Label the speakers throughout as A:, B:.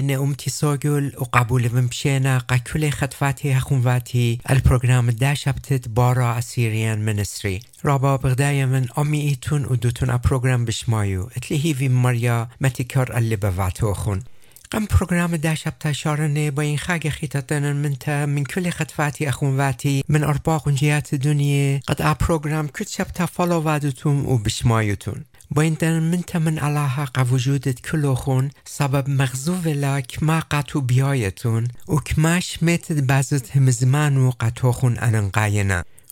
A: كل نأمتي سوغل وقبول ومشينا قا كل خطفاتي هخونواتي البروغرام داشبتت بارا اسيريان منستري رابا بغدايا من أمي إيتون ودوتون أبروغرام بشمايو اتلي هيفي مريا متكر اللي بفاتوخون قم پروگرام دا شب شارنه با این خاگ خیتاتن من کل خطفاتی اخونواتی من ارباق جیات دنیا قد ا پروگرام کت شب تا فالو وادتون و بشمایتون. با دن من تا من علاها قا وجودت کلو خون سبب مغزو ولا کما قطو و کماش میتد بازت هم زمان و قطو خون انن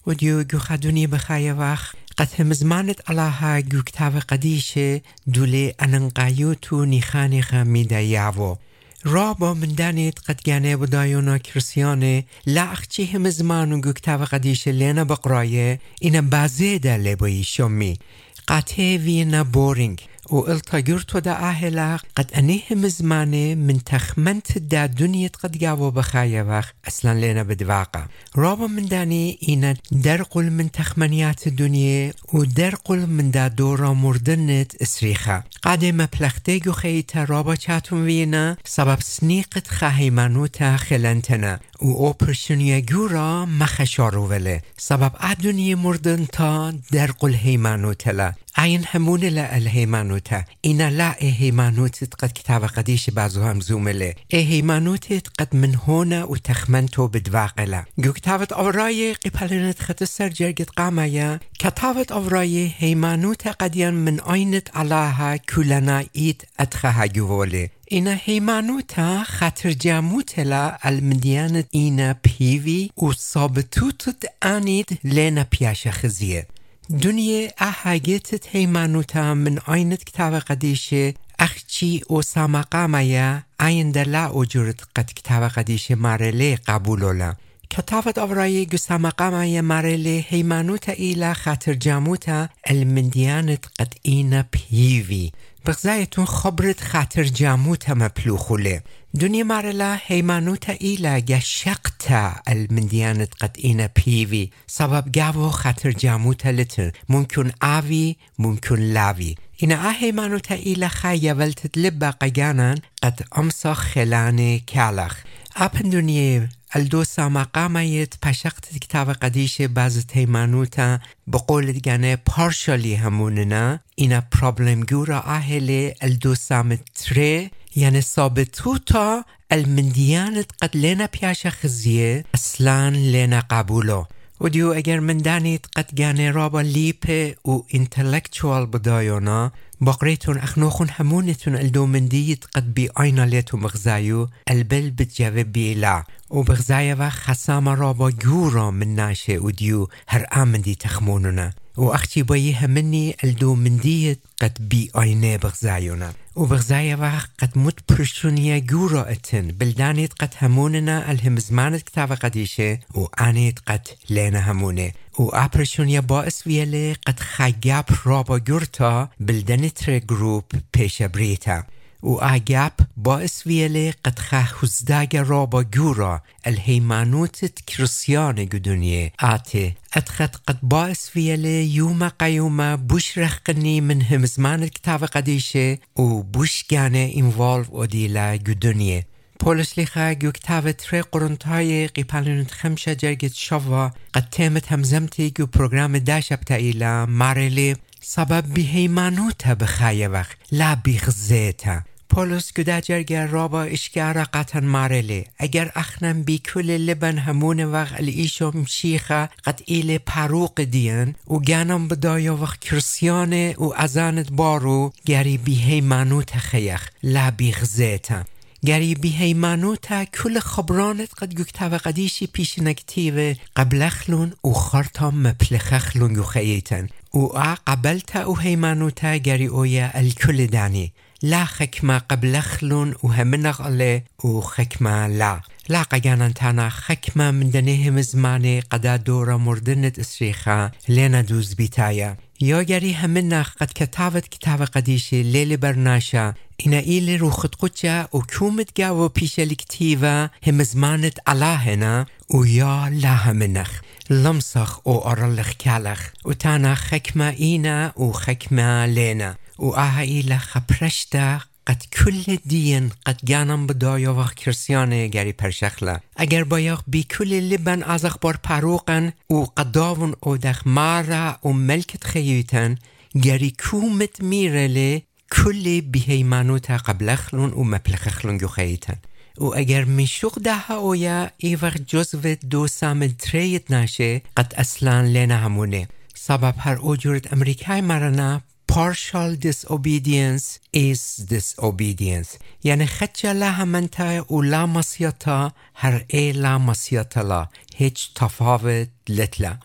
A: و دیو گو خدونی بخای وقت قد همزمانت علاها کتاب قدیشه دوله اننقایوتو نیخانی خمیده یاوو را با من دانید قد گانه بدایونا کرسیانه لاخچی هم زمانو گو کتاب قدیشه لینا بقرایه اینا بازه ده لبایی شمی قاته وینا بورینگ. و التاجرت دا أهلا قد أنيهم زماني من تخمنت دا دنيا قد جاوو بخايا وخ. أصلا لنا بدواقع. رابا من داني إينا درقل من تخمنيات الدنيا ودرقل من دا دورا مردنت اسريخا قادم پلختيگو خيتا رابا چاتم وينا سبب سنيقت خاهيمانوتا خلنتنا و اوپرشنیا گورا مخشارو وله سبب ادونی مردن تا درقل هیمانوتلا این همونه لا الهيمانوتا إنا لا إهيمانوت قد كتاب قديش بعضو هم زومله. إهيمانوت قد من هنا وتخمنتو بدواقلا جو كتابت أوراي قبلنت خط سر جرگت قامايا كتابت أوراي هيمانوت قديان من أينت علاها إيت أدخها جوولي اینا هیمانوتا خطر جاموتلا المديانة اینا پیوی و صابتوتت آنید لینا پیاش خزیه دنیا احاگتت هیمانوتا من آینت کتاب قدیشه اخچی و سامقامیا این دلا اجورت قد کتاب قدیشه مارله قبولولا كتابت أوراي قسام قاما مارلي هيمانوتا إلى خاطر جاموتا المنديانت قد إينا بيوي بغزايتون خبرت خاطر جاموتا مبلوخولي دنيا مارلا هيمانوتا إلى جشقتا المنديانت قد إينا بيوي سبب جاوو خاطر جاموتا لتر ممكن آوي ممكن لاوي إنا هيمانوتا إلى خايا ولتت لبا قيانا قد أمسخ خلاني كالخ أبن دنيا الدوسا مقاميت پشقت كتاب قديش بعض تيمانوتا بقول دیگانه پارشالی هموننا اینا پرابلم گورا اهل الدوسا متره يعني صابتوتا المنديانت قد لنا بياشا خزيه اصلا لنا قبولو. وديو اگر من دانيت قد جاني رابا ليبه و انتلكتوال بدايونا بقريتون أخنوخون همونتون الدومنديت قد بي اينا ليتو مغزايو البل بتجاوب بيلا وبغزايا و خسام رابا جورا من ناشي وديو هر آمندي تخموننا وأختي بيها مني الدو مندية قد بي آينة بغزايونا. وبغزايا وقت قد مت برشونيا جورا اتن. بلدانيت قد هموننا الهم زمانت كتاب قديشة. وآنيت قد لنا همونة. وآبرشونيا باعث ويلي قد خاقاب رابا جورتا بلدانت جروب بيشا بريتا وآجاب باعث ويلي قد خزداج رابا جورا الهيمانوت كريسيان قدنيا آتي أتخت قد باعث ويلي يوم قيوما بوش رخقني من هم زمان الكتاب قديشة وبوش جاني انفولف وديلا قدنيا گو کتاب تری قرنتای قیپالونت خمشه جرگت شوا قد تیمت همزمتی گو پروگرام داشب تا ایلا مارلی. سبب بهیمانوتا بخایه وقت لا بیخزیتا پولس گداجرگر رابا اشکارا قطن مارله اگر اخنم بی کل لبن همون وقت الایشو مشیخه قد ایل پروق دین و گانم بدایا وقت کرسیانه و ازانت بارو. گری بی هیمانو تخیخ لا بی غزیتا گری بی هیمانو تا کل خبرانت قد گکتاو قدیشی پیش نکتیو قبلخلون و خارتا مپلخخلون خییتن. و آ قبلتا و هیمانو تا گری اویا الکل دانی. لا خكمة قبل خلون وهمنغ عليه وخكمة لا. لا قجانا تانا خكمة من دنيهم زماني قدا دورا مردنة اسريخا لينا دوز بيتايا يوغري همنا قد كتابت كتاب قديشي ليلي برناشا. إنا إيلي روخت قدشا وكومت جاو بيشا الكتيفة هم زمانت علاهنا ويا لا همنخ لمسخ او أرلخ كالخ وتانا خكمة إينا وخكمة لينا و آها إلى خبرشتا قد کل دین قد گانم بدایا و کرسیانه گری پرشخلا اگر بایاق بی کل لبن از اخبار پروقن و قداون او دخ مارا و ملکت خیوتن گری کومت میرله کل بیهیمانوتا قبل خلون و مپلخ خلون گو خیتن و اگر میشوق ده اویا ای وقت جزو دو سامن تریت نشه قد اصلا لینا همونه. سبب هر اوجورت امریکای مرنا partial disobedience is disobedience. یعنی خچه لا همنتا و لا مسیطا هر ای لا مسیطا لا هیچ تفاوت لتلا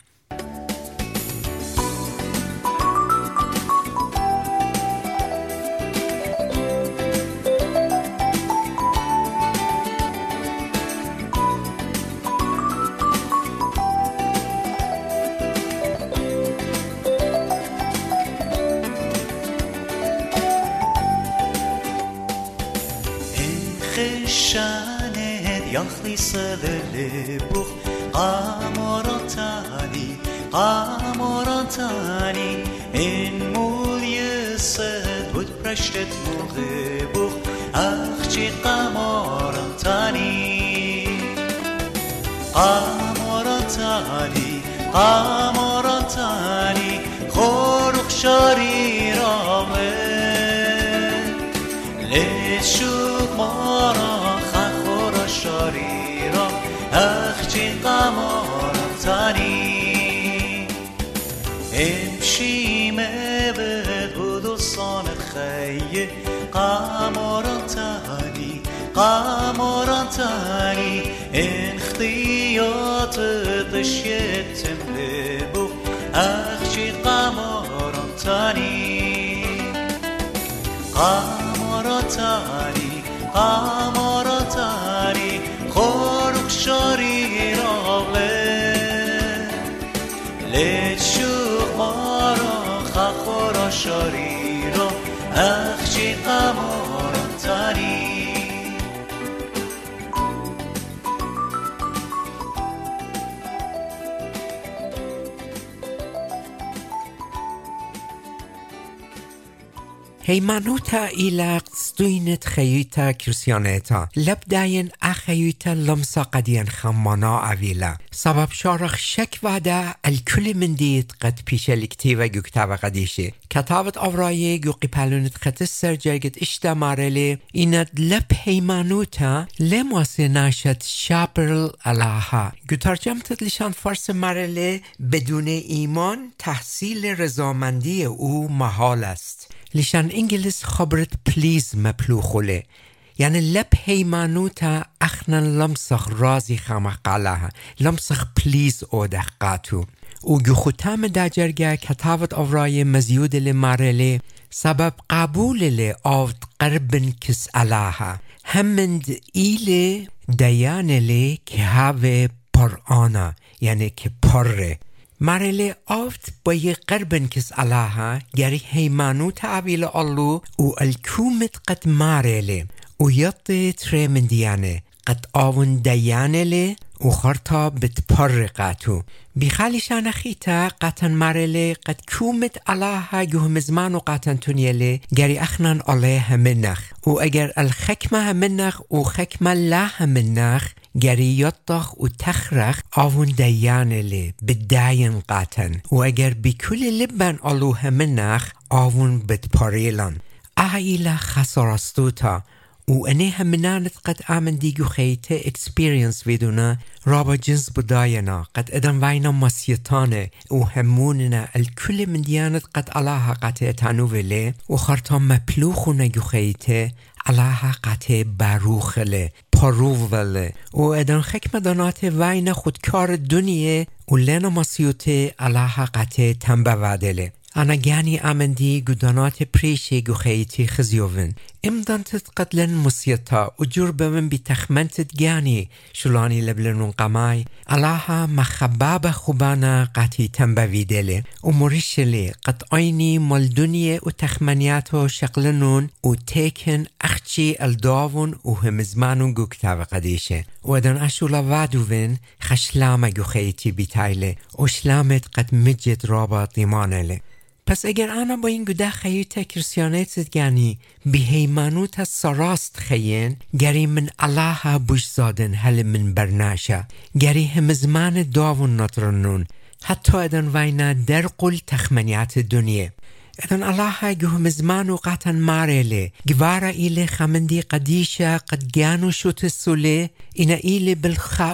B: yahlıyselele bu Qamara tani, qamara tani En mul yesed bud preştet muğe bu Akçi qamara tani Qamara قمرتاني قمرتاني ان خطيات تشيتم لبو اخشي قمرتاني قمرتاني قمرتاني خورق شاري راغله. لتشوق مارا خخورا شاري را
A: هیمانوتا ایلق ستوینت خیوتا کرسیانیتا لب داین اخیوتا لمسا قدیان خمانا اویلا سبب شارخ شک ودا الکل من دید قد پیش الکتیو گکتاو قدیشه کتابت آورایه گو قپلونت خط سر جرگت ایند لب هیمانوتا لمواسی ناشد شابرل الاها گو ترجمتت لشان فارس مارلی بدون ایمان تحصیل رضامندی او محال است لیشان انگلیس خبرت پلیز مپلوخوله. یعنی لب هیمانوتا اخنن لمسخ رازی خمقالها لمسخ پلیز اودخ قاتو او گخوتام داجرگه کتابت اورای مزیود لمارله سبب قبول لی آفت قربن کس علاها. همند ایل دیان لی که هاوه پر آنا. یعنی که مرله آفت با یه قربن کس علاها گری هیمانو تعویل اللو و الکومت قد مارله و یطی تره من دیانه قد آون دیانه لی و خرطا بتپر قاتو بخالشان خيتا قاتن مارلي قد كومت علاها جهم زمان وقاتن تونيلي جري أخنان عليها منخ وأجر الخكمة منخ وخكمة لاها منخ جري يطخ وتخرخ آون ديانلي بداين قاتن. وأجر بكل لبن علوها منخ آون بتباريلان أهيلا خسارستوتا و همنانت قد آمن دیگو خیته اکسپیرینس ویدونا رابا جنس بداینا قد ادن وینا مسیطانه و هموننا الكل من دیانت قد علاها قطع تانو ولی و خارتا مپلوخو نگو خیته علاها قطع باروخله پارووله و ادن خکم دانات وینا خودکار دنیه و لینا مسیوته علاها قطع تنبه وادله أنا جاني أمندي قدانات بريشي قخيتي خزيوفن امدانتت قتلن مسيطا وجربة من بتخمنتت جاني شلاني لبلنون قماي علاها مخباب خبانا قاتي تنبا فيدلي ومريشلي قد عيني مالدنيا وتخمنياتو شقلنون وتيكن أخشي الداون وهمزمانون قوكتاو قديشة ودن أشولا وادوين خشلامة قخيتي بتايلي وشلامت قد مجد رابا ضمانلي پس اگر آنا با این گده خیلی تکرسیانیت گانی بهیمانوت سراست خیین گری من الله بوش زادن هل من برناشا گری هم زمان داون نطرنون حتی ادن وینا در قل تخمنیات دنیا ادن الله جهم زمان وقتا ماريلي جوارا إلي خمندي قديشة قد جانو شوت السولي إنا إلي بالخا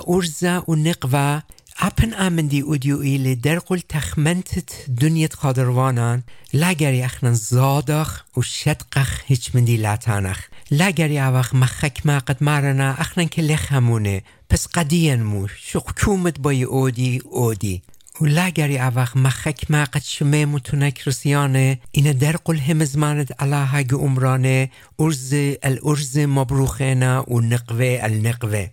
A: أرزا ونقفا أبن آمندي أوديو إلي درقل تخمنتت دنيا قادروانان لاگری اخنن زادخ و شدقخ هیچ مندی لاتانخ لاگری اوخ مخک ما قد مارنا اخنن که لخ همونه پس قدیان مو شو کومت بای اودی اودی ولagari avach machek maqat shme mutunek rusiane ina derqul hemzmanet ala hag umrane urz al urz mabrukhena و نقوه النقوه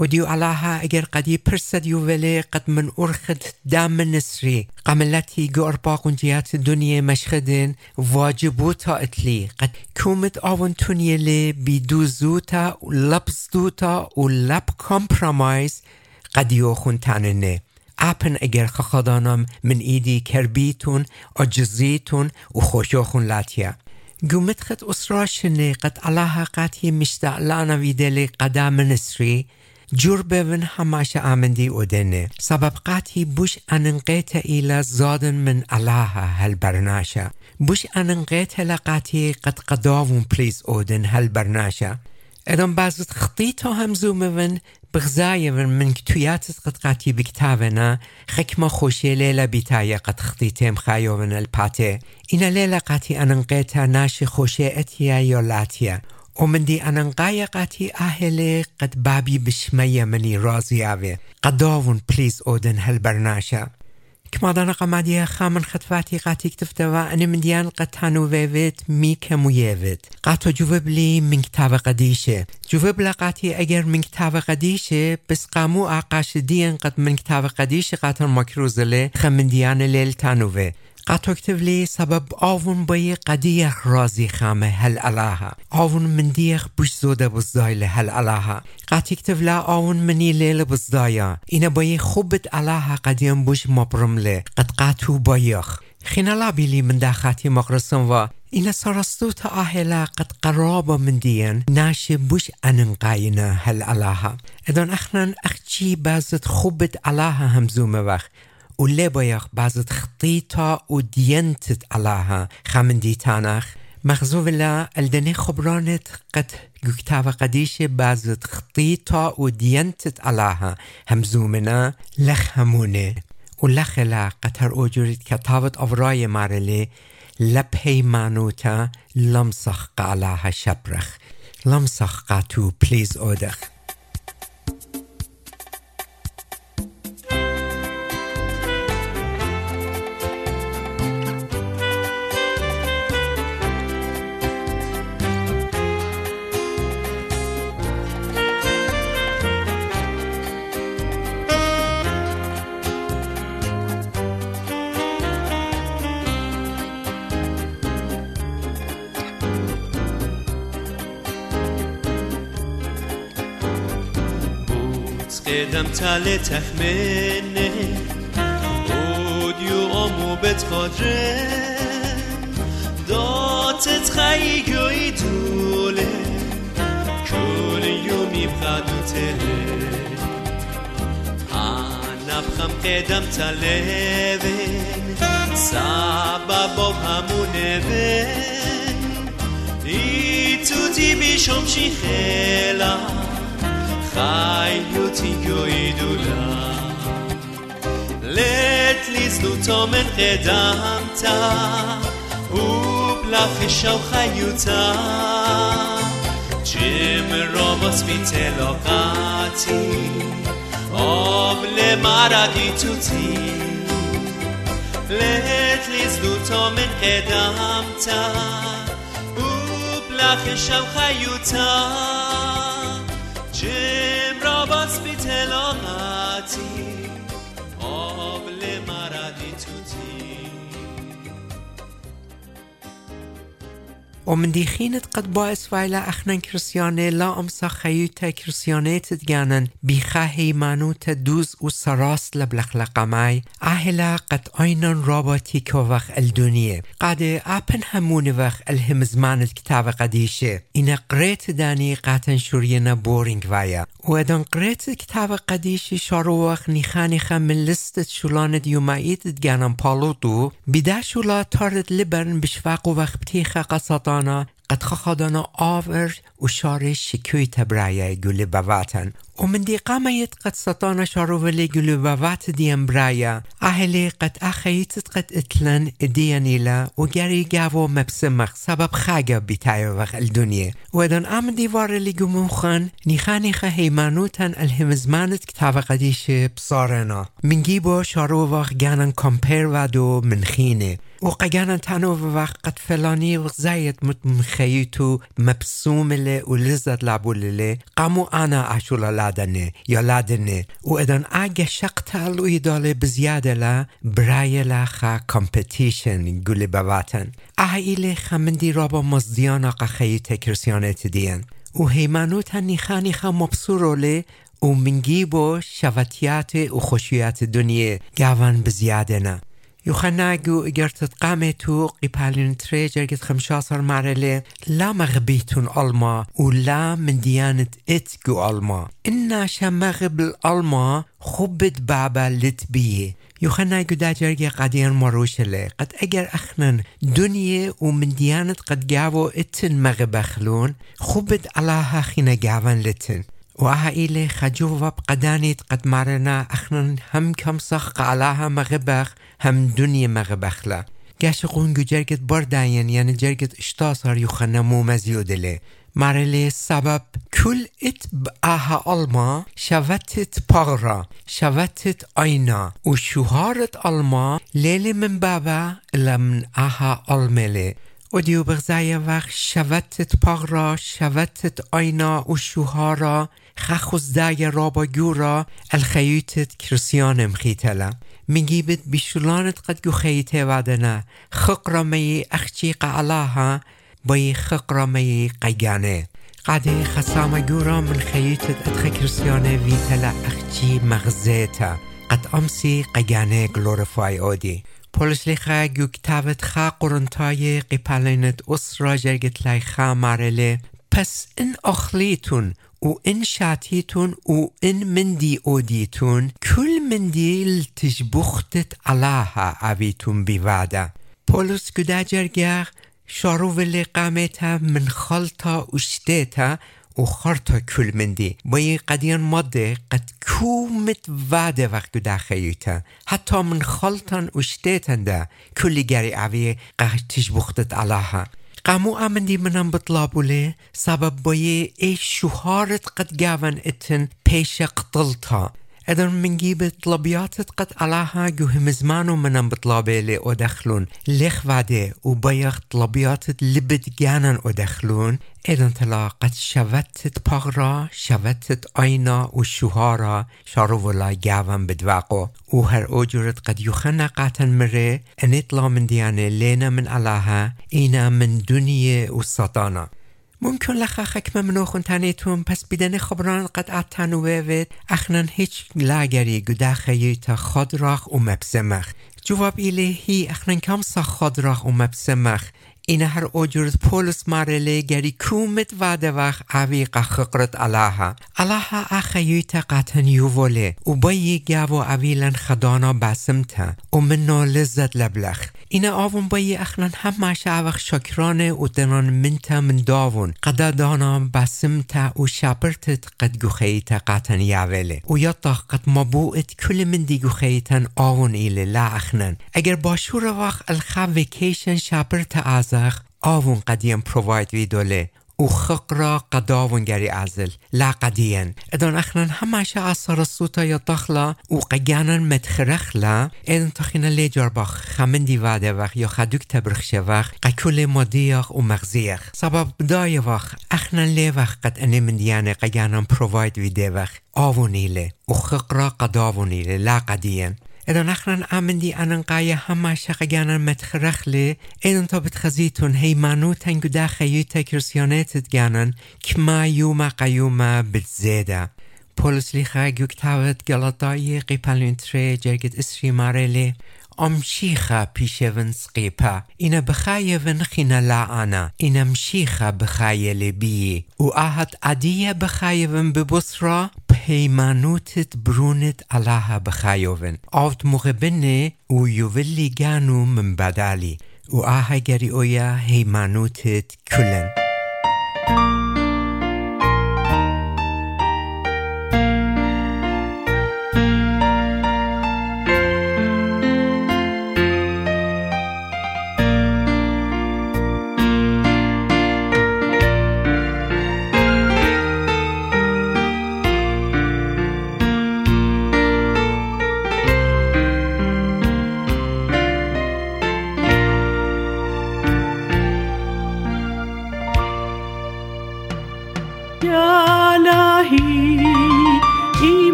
A: وديو علاها اگر قدي برسد يوفلي قد من أرخد دام نسري قملتي جو أرباقون جيات الدنيا مشخدين واجبوتا اتلي قد كومت آون تونيلي بدوزوتا ولبزدوتا ولب كومبرامايز قد يوخون تاننه اپن اگر خخدانم من ایدی کربیتون اجزیتون و خوشوخون لاتیا. گومت خد اسراشنه قد الله قطی مشتعلانا ویدلی قدام نسری. جور بون هماش آمندی اودنه سبب قاتی بوش اننقیت ایلا زادن من الله هل برناشا بوش اننقیت لقاتی قد قداوون پلیز اودن هل برناشا ادام بعضت خطيتو هم زومون بغزاية من كتويات قد قاتي بكتابنا خكمة خوشي ليلة بتاية قد خايو من الباتي إنا ليلة قاتي أننقيتا ناشي خوشي أتيا يولاتيا ومن دي أننقايا قاتي أهلي قد بابي بشمية مني رازي آوي قداون بليز أودن هالبرناشا كما دانا قمادية خامن خطفاتي قاتي كتفتوا أني من ديان قد تانو ويفت مي كمويفت قاتو جواب لي من كتاب قديشة. جواب لقاتي أجر من كتاب قديشة بس قامو آقاش ديان قد من كتاب قديشة قاتل مكروز لي خمن ديان ليل تانوه قطو لي سبب آون بای قدیه رازی خامه هل علاها. آون من دیخ بوش زوده بزدایل هل علاها. قط اكتب لا آون منی لیل بزدایا. اینا بای خوبت علاها قدیم بوش مبرمله قد قطو بایخ. خینا لا بیلی من داخاتی مقرسن و اینا تا آهلا قد قرابا من دین ناش بوش اننقاینا هل علاها. ادان اخنان اخچی بازت خوبت علاها همزومه ولبايخ بازت خطيطة ودينتت علىها خمندي تانخ مخزوف لا الدني خبرانت قد كتاب قديشة بازت خطيطة ودينتت علىها همزومنا لخ همونه ولخ لا قطر اوجوريت كتابت أفراي مارلي لبهي مانوتا لمسخ علىها شبرخ لمسخ قاتو بليز اودخ
C: قدمت لتخمنه اوديو امو بتخاطره داتت خيجوي دوله كل يوم يبغادو تله نبخم قدم تلوین سبب همونه بین ای تو دی بیشم خیلا חיותי גוידולה לית לזלותו מן קדמת ובלחשו חיותה צ'מרומוס מתלוקתי אוב למרדי תותי לית לזלותו מן קדמת ובלחשו חיותה جم را باس بی تلاقتی توتی
A: ومن دي خينت قد باعث فايلا اخنا كريسياني لا امسا خيوتا كريسيانيت تجانن بيخا هيمانوتا دوز و سراس لبلخلقماي اهلا قد اينن رابطي كوخ الدنيا قد اپن همون وخ الهم زمان الكتاب قديشه إن قريت داني قاتن شورينا بورينج وايا ودن قريت كتاب قديشه شاروخ نيخانيخا من لستت شولان ديومايت دجانن بالوتو بدا شولا تارد لبرن بشفاق وخ بتيخا قصطانا قد خخدانا آور و شار شکوی تبرایه گلی بواتن. و من دی قاميت قد سطانا شاروولي قلو بوات ديان برايا أهلي قد أخيتت قد اتلن ديانيلا و جاري جاوو مبسمخ سبب خاگا بتايو وخ الدنيا ودن آمن ديوار اللي قموخن نيخاني هيمانوتن الهمزمانت كتاب قديش بصارنا من جيبو شارو وخ جانن كومبير ودو من خينه وقجانا تانو وقت فلاني وزايد متمخيتو مبسوم له ولذت لابول قامو انا اشولا لادنه یا لادنه و ادان اگه شقتل و ایداله بزیاده لا لخا کمپتیشن گلی بواتن اهیل خمندی رابا مزدیان آقا خیلی تکرسیانه تدین و هیمانوت نیخانی خم مبسورو و منگی با شواتیات و خوشیات دنیا گوان بزیاده يوخناجو إجرت قامتو قبالين تري جرجت خمشاصر معرلة لا مغبيتون ألما ولا من ديانة إتجو ألما. إنا شمغب الألما خبت بابا لتبية. يوخنا دا جرگي قدير مروشله قد اگر أخنن دنيا ومن ديانة قد جاوو إتن مغبخلون خبت علىها خينا جاوان لتن. وعائلة خجوة بقدانيت قد مرنا اخنن هم كم صخ علىها مغبخ هم دنیا مغبخلا گش قونگو جرگت برداین یعنی جرگت اشتاسار يخنا مو مزيودله مرلی سبب کل ات بآها الما شوتت پاغرا شوتت آینا. و شوهارت الما لیل من بابا لمن آها المله و دیو بغزای وقت شوتت پاغرا شوتت آینا و شوهارا. خخوزدای رابا گورا الخیوتت کرسیانم خیتلا مجيبت بشلانت قد خيته وعدنا خقرة مي أخشيق علاها بي خقرة مي قيانه قد خسامة جورا من خيتت أدخى كرسيانة فيتلا أخشي مغزيتا قد أمسي قيانه glorify أودي پولس لیخا گو کتابت خا قرنتای قپالینت اسرا جرگت لای خا مارله. پس این اخلیتون و ان شاتيتون و ان مندي اوديتون كل منديل تجبختت علاها عبيتون بوادا بولس كدا جرگه شارو ولی قامتا من خلطا اشتيتا و خرطا كل مندي باي قديان ماده قد كومت واده وقت دا خيوتا حتى من خلطان اشتيتن دا كل جاري عوي قد تجبختت علاها. قامو آمندی منم بطلابوله سبب بایه ای شوهارت قد گاون اتن پیش قتلتا. ادر من جيب طلبيات قد علاها جوهم زمانو من بطلابي لي ودخلون ليخ بعدي وبيغ طلبيات لبت جانا ودخلون إذا تلا قد شفتت بغرا شفتت أينا والشهارة شارو ولا جاون بدواقو. وهر أجرت قد يخنا قاتن مري أن يطلع من ديانة لينا من علاها. إينا من دنيا وسطانه ممکن لخا خکم منوخون تانیتون پس بیدن خبران قد اتانو وید اخنان هیچ گده خیلی تا خود راخ و مبسمخ جواب هی اخنان این هر اوجرد پولس مارله گری کومت واده وقت عویق خقرت علاها. علاها اخیویت قطن یووله و بایی گاو اویلن خدانا بسمتا و منو لذت لبلخ. این آون بایی اخلن هم ماشه اوخ شکرانه و دنان منتا من داون قدا دانا بسمتا و شپرتت قد گوخیت قطن یاوله و یا قد مبوعت کل من دی لا وقت آون قدیم پروواید وی دوله. و خقرا قداون گری ازل. لا ادان اخنان همشه اثر سوتا یا دخلا و قیانن متخرخلا ادان تخینا لیجار باخ. خمن دیواده وقت یا خدوک تبرخشه وقت قکول مادیخ و مغزیخ سبب بدای وقت اخنان لی وقت قد انه من دیانه قیانن پروواید وی ده وقت آونیله و خقرا قداونیله لا قدیان اذا نحن آمن دي أنا قاية هما شقيانا متخرخلي إذا تو بتخزيتون هي مانو تنگو دا خيوتا كرسيونات تجانا كما يوما قيوما بتزيدا پولس لیخا گوکتاوت گلطایی قیپلون تره جرگت اسری مارلی امشيخة بيشيفن سقيبا إنا بخايفن خينا لا أنا إنا مشيخة بخايلي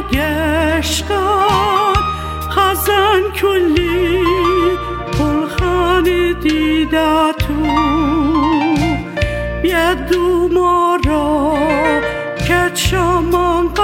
A: بي وآهت عدية بخايفن ببصرة بهيمانوتت برونت علاها بخايفن آفت مغبني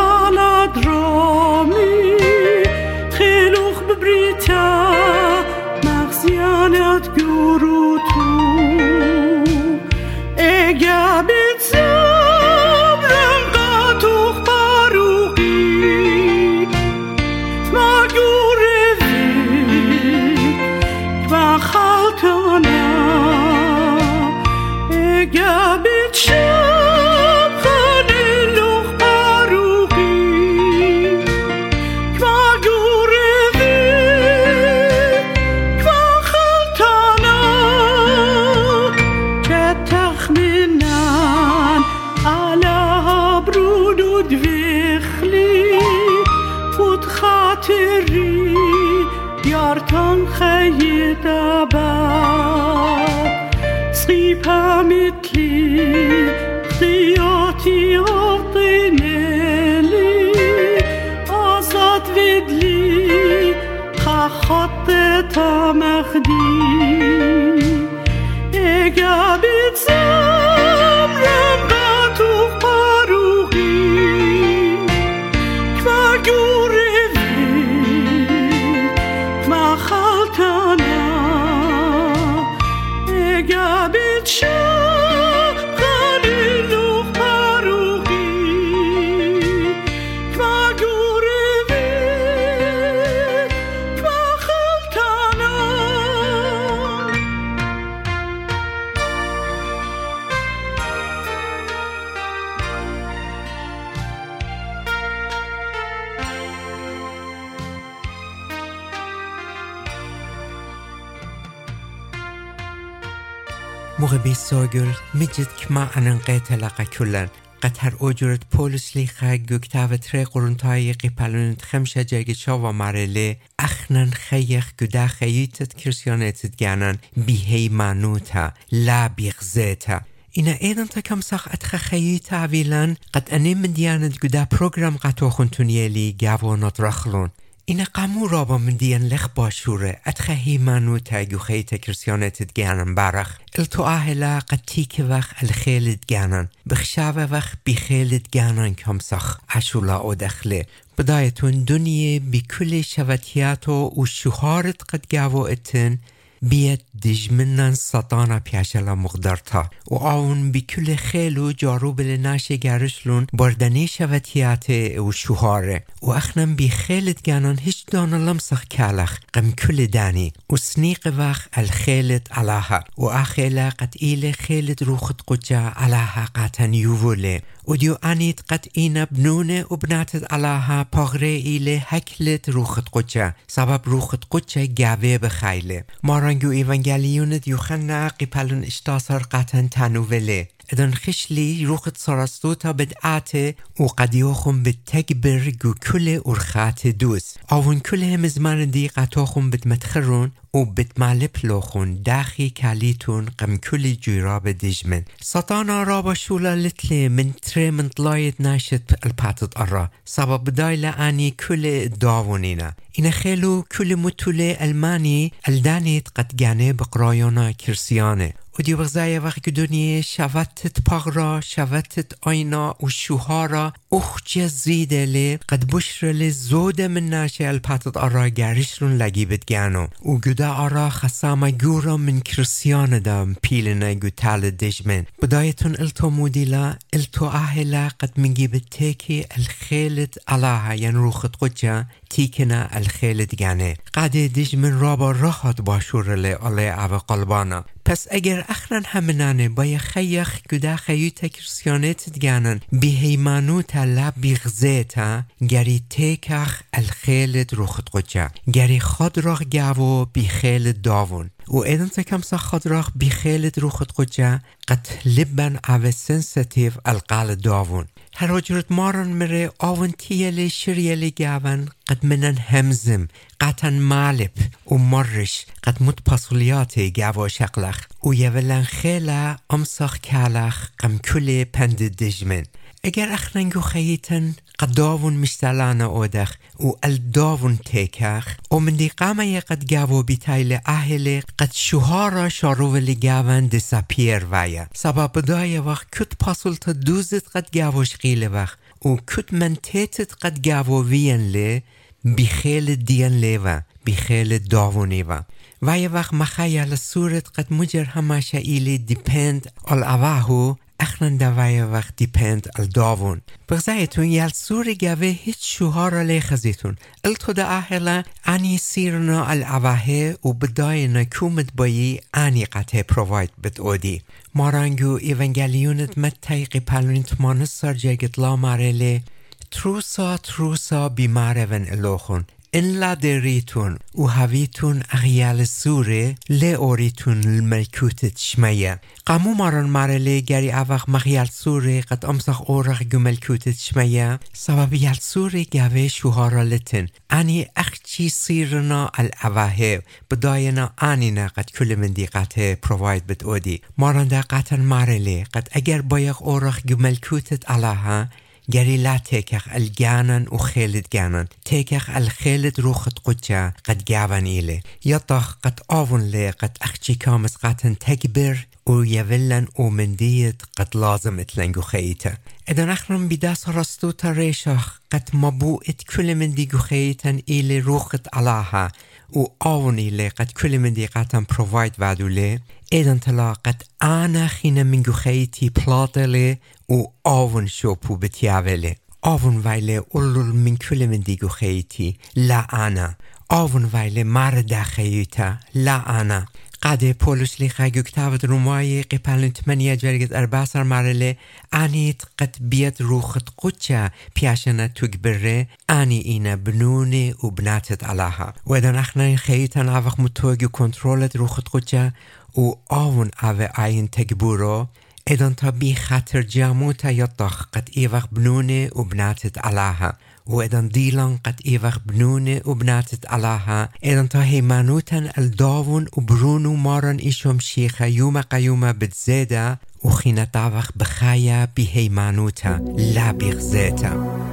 A: ويوفلي جانو من بدالي وآها جري أويا هيمانوتت كلن مغبي سوغل مجد كما أننقيت لقا كلن قطر اوجورت پولس لیخا گوکتاو تره قرونتای قیپلونت خمشه جرگ شاوا مارله اخنن خیخ گدا خییتت کرسیانتت گانن بیهی مانوتا لا بیغزیتا اینا ایدن تا کم ساخ اتخ خییتا ویلن. قد انیم من دیانت گدا پروگرام قطو رخلون إن قامو رابا من ديان لخ باشورة أتخهي مانو تاجو خي تكرسيونة تجانن بارخ التو آهلا قد تيك وخ تجانن بخشاوة وخ بخيل تجانن كمسخ عشولا او دخله. بدايتون دنيا بكل شواتياتو وشهارت قد جاوو بیاد دجمنن سطانا پیاشلا مقدرتا. و آون بکل خیل و بل ناش گرشلون بردنی شوتیات و شوهاره. و اخنم بی خیلت گانان هیچ دان لمسخ کالخ قم کل دانی. و سنیق وخ الخیلت علاها. و اخیلا قد ایل خیلت روخت قجا علاها قاتن یووله. وديو أنيت قد إينا بنونة وبناتت علاها باغري إلي هكلت روخت قجة سبب روخت قجة جاوه بخيلة مارانجو إيوانجاليون ديوخنا قبلن اشتاصر قطن تنووله. ادن خشلی روخت سارستوتا بدعات و قدیوخم بتكبر جو كل ارخات دوس اوون كل هم زمان دي قطوخم بتمتخرون و بتمالب لوخون داخي كاليتون قم كل جيراب دجمن. سطانا رابا شولا لتلي من تري من طلايت ناشت الباتت أرا سبب دايلا اني كل داونينا إن خيلو كل متولي ألماني الدانيت قد جاني بقرايونا دی بغزای وقت دنیا شوتت پاغرا شوتت آینا و شوهارا اخ زیده لی قد بشر زود من الپاتت آرا گریش رون لگی بدگانو و گودا آرا خساما گورا من کرسیان دام پیلنا گو تال دجمن بدایتون التو مودیلا التو آهلا قد منگی بتیکی الخیلت علاها. ین روخت قجا تیکنا الخیلت گانه. قد دجمن رابا راحت باشور لی آلی او قلبانا. پس همنانه با خیخ گدا خیو تکرسیانت دگانن بی لب بیغزیتا گری تیکخ الخیلت روخت قجا گری خود راخ گاو بی خیل داون. و ایدن تکم سا خود راخ بی خیلت روخت قجا قد لبن او سنسیتیو القال داون. اجرت مارن مره آون تیلی شریلی گاون قد منن همزم قطن مالب و مرش قد مت پاسولیات گاوا شقلخ. و یولن خیلا امساخ کالخ قم کل پند دجمن اگر اخرنگو خیتن قد داون مشتلانا اودخ و الداون تیکخ و من دی قامه قد گاو بیتایل اهل قد شوهارا شارو ولی گاون دساپیر ویا سبب دای وقت کت پاسول تا دوزت قد گاوش قیل وقت و کت من تیتت قد وین لی بخیل دیان لیوا بخیل داونی و. و یه وقت مخیل صورت قد مجر ایلی دیپند ال اواهو اخنن دوای وقت دیپند ال داون بغزایتون یل سور گوه هیچ شوهار لی خزیتون. التو دا اهلا انی سیرنا ال اوهه و بداینا کومت بایی انی قطع پروواید بد اودی. مارانگو ایونگلیونت مت تایقی پلونت مانس سر جگت لا مارلی تروسا تروسا بیمارون الوخون ان لا دريتون وهافيتون أغيال السورة لا أوريتون الملكوت شمية قامو مرن مارلي جاري أفخ مغيال سورة قد أمسخ أورخ جو ملكوت شمية سبب يال سورة جاوي شوهارا لتن أني أخشي سيرنا الأواهي بداينا آنينا قد كل من ديقاته پرووايد بتودي مارن دا قاتن مارلي قد أجر بايخ أورخ جو ملكوتت علىها گری لا تیکخ الگانن و خیلت گانن تیکخ الخیلت روخت قدجا قد گاون ایله. یطخ قد آون لی قد قطن تکبر و یولن او مندیت قد لازم اتلنگو خیتا اذا اخرم بداس رستو تريشخ قد مبوئت كل من دي خيتن إلي روخت علاها. و آوني لي قد كل من دي قاتن وادو لي اذا تلا قد انا خينا من خيتي بلاطلي و آون شوپو بتياولي آون ويلي اولول من كل من دي خيتي لا انا آون ويلي مرد خيتا لا انا قد پولس لیخا گکتاوت رومای قپلنت منیا جرگت ارباسر مرله. انیت قد بیت روخت پیاشنا توگ بره. انی اینا بنوني وبناتت علىها وإذا نحن خيتن عفق متوجي كنترولت روخت قچا و آون اوه آين تجبورو إذن تبي خاطر جاموتا يطخ قد إيفر بنوني وبناتت علاها وإذن ديلان قد إيفر بنوني وبناتت علاها إذن تهي مانوتا الداون وبرونو مارن إيشوم شيخة يوما قيوما بتزيدا وخينا تاوخ بخايا بهي مانوتا لا بغزيتا